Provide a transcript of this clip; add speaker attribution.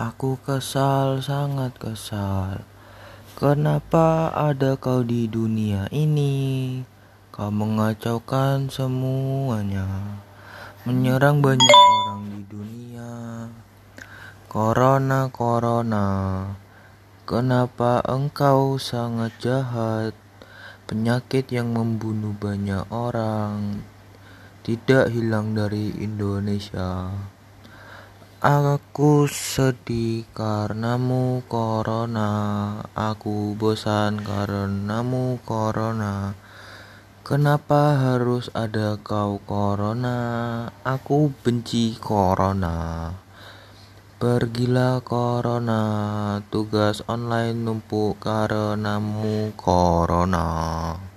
Speaker 1: Aku kesal, sangat kesal. Kenapa ada kau di dunia ini? Kau mengacaukan semuanya, menyerang banyak orang di dunia. Corona, corona, kenapa engkau sangat jahat? Penyakit yang membunuh banyak orang tidak hilang dari Indonesia. Aku sedih karenamu corona. Aku bosan karenamu corona. Kenapa harus ada kau corona? Aku benci corona. Pergilah corona. Tugas online numpuk karenamu corona